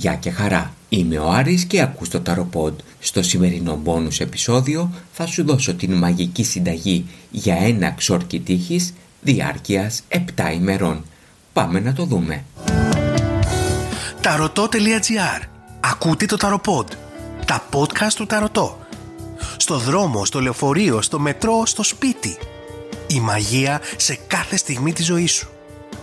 Γεια και χαρά, είμαι ο Άρης και ακούς το Ταροποντ. Στο σημερινό μπόνους επεισόδιο θα σου δώσω την μαγική συνταγή για ένα ξόρκι τύχης διάρκειας 7 ημερών. Πάμε να το δούμε. Ταρωτό.gr Ακούτε το Ταροποντ. Τα podcast του Ταρωτό. Στο δρόμο, στο λεωφορείο, στο μετρό, στο σπίτι. Η μαγεία σε κάθε στιγμή της ζωής σου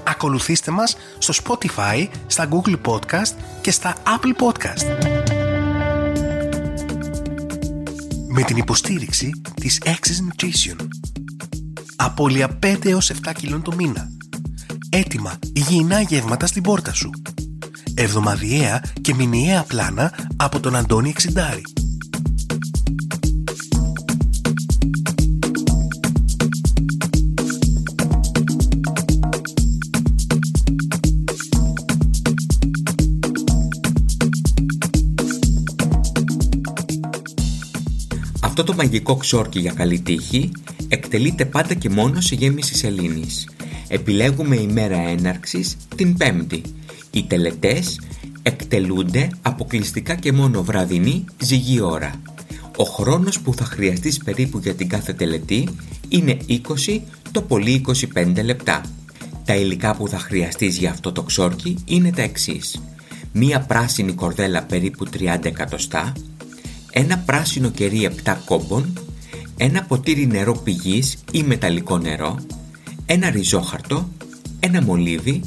ακολουθήστε μας στο Spotify, στα Google Podcast και στα Apple Podcast. Με την υποστήριξη της Access Nutrition. Απόλυα 5 έως 7 κιλών το μήνα. Έτοιμα υγιεινά γεύματα στην πόρτα σου. Εβδομαδιαία και μηνιαία πλάνα από τον Αντώνη Εξιντάρη. Αυτό το μαγικό ξόρκι για καλή τύχη εκτελείται πάντα και μόνο σε γέμιση σελήνης. Επιλέγουμε ημέρα έναρξης την πέμπτη. Οι τελετές εκτελούνται αποκλειστικά και μόνο βραδινή ζυγή ώρα. Ο χρόνος που θα χρειαστείς περίπου για την κάθε τελετή είναι 20 το πολύ 25 λεπτά. Τα υλικά που θα χρειαστείς για αυτό το ξόρκι είναι τα εξής. Μία πράσινη κορδέλα περίπου 30 εκατοστά, ένα πράσινο κερί 7 κόμπων, ένα ποτήρι νερό πηγής ή μεταλλικό νερό, ένα ριζόχαρτο, ένα μολύβι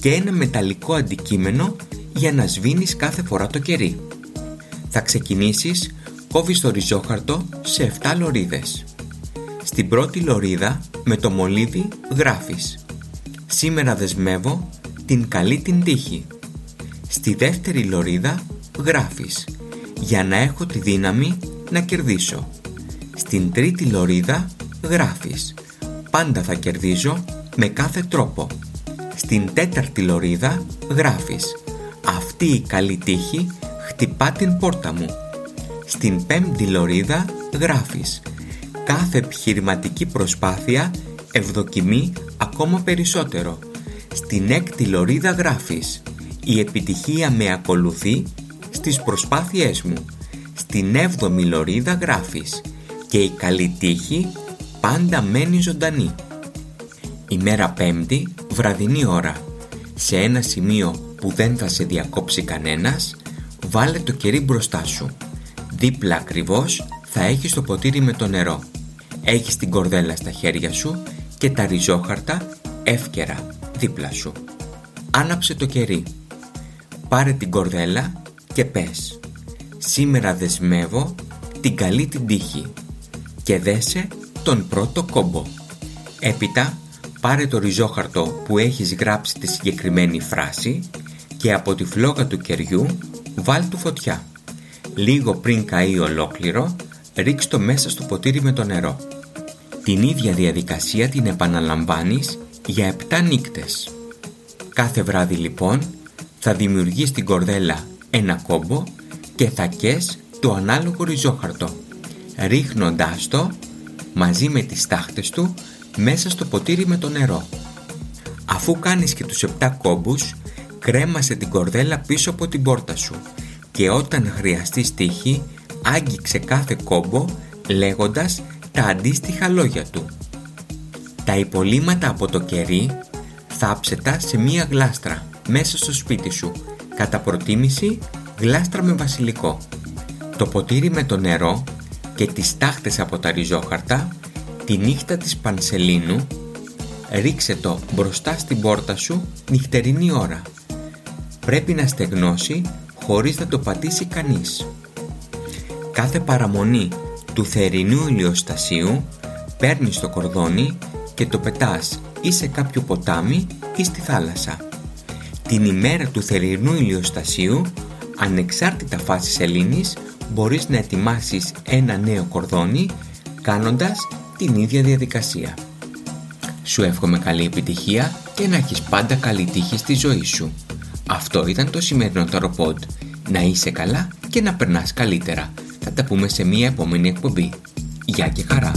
και ένα μεταλλικό αντικείμενο για να σβήνεις κάθε φορά το κερί. Θα ξεκινήσεις κόβεις το ριζόχαρτο σε 7 λωρίδες. Στην πρώτη λωρίδα με το μολύβι γράφεις «Σήμερα δεσμεύω την καλή την τύχη». Στη δεύτερη λωρίδα γράφεις για να έχω τη δύναμη να κερδίσω. Στην τρίτη λωρίδα γράφεις «Πάντα θα κερδίζω με κάθε τρόπο». Στην τέταρτη λωρίδα γράφεις «Αυτή η καλή τύχη χτυπά την πόρτα μου». Στην πέμπτη λωρίδα γράφεις «Κάθε επιχειρηματική προσπάθεια ευδοκιμεί ακόμα περισσότερο». Στην έκτη λωρίδα γράφεις «Η επιτυχία με ακολουθεί στις προσπάθειές μου. Στην 7η λωρίδα γράφεις και η καλή τύχη πάντα μένει ζωντανή. Ημέρα πέμπτη, βραδινή ώρα. Σε ένα σημείο που δεν θα σε διακόψει κανένας, βάλε το κερί μπροστά σου. Δίπλα ακριβώς θα έχεις το ποτήρι με το νερό. Έχεις την κορδέλα στα χέρια σου και τα ριζόχαρτα εύκαιρα δίπλα σου. Άναψε το κερί. Πάρε την κορδέλα και πες «Σήμερα δεσμεύω την καλή την τύχη» και δέσε τον πρώτο κόμπο. Έπειτα πάρε το ριζόχαρτο που έχεις γράψει τη συγκεκριμένη φράση και από τη φλόγα του κεριού βάλ του φωτιά. Λίγο πριν καεί ολόκληρο, ρίξ το μέσα στο ποτήρι με το νερό. Την ίδια διαδικασία την επαναλαμβάνεις για 7 νύκτες. Κάθε βράδυ λοιπόν θα δημιουργείς την κορδέλα ένα κόμπο και θα κες το ανάλογο ριζόχαρτο, ρίχνοντάς το μαζί με τις τάχτες του μέσα στο ποτήρι με το νερό. Αφού κάνεις και τους 7 κόμπους, κρέμασε την κορδέλα πίσω από την πόρτα σου και όταν χρειαστεί τύχη, άγγιξε κάθε κόμπο λέγοντας τα αντίστοιχα λόγια του. Τα υπολείμματα από το κερί θάψε τα σε μία γλάστρα μέσα στο σπίτι σου Κατά προτίμηση γλάστρα με βασιλικό. Το ποτήρι με το νερό και τις τάχτες από τα ριζόχαρτα τη νύχτα της Πανσελίνου ρίξε το μπροστά στην πόρτα σου νυχτερινή ώρα. Πρέπει να στεγνώσει χωρίς να το πατήσει κανείς. Κάθε παραμονή του θερινού ηλιοστασίου παίρνεις το κορδόνι και το πετάς ή σε κάποιο ποτάμι ή στη θάλασσα την ημέρα του θερινού ηλιοστασίου, ανεξάρτητα φάσης σελήνης, μπορείς να ετοιμάσεις ένα νέο κορδόνι κάνοντας την ίδια διαδικασία. Σου εύχομαι καλή επιτυχία και να έχεις πάντα καλή τύχη στη ζωή σου. Αυτό ήταν το σημερινό Ταροποντ. Να είσαι καλά και να περνάς καλύτερα. Θα τα πούμε σε μία επόμενη εκπομπή. Γεια και χαρά!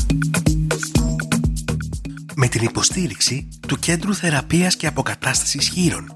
Με την υποστήριξη του Κέντρου Θεραπείας και Αποκατάστασης Χείρων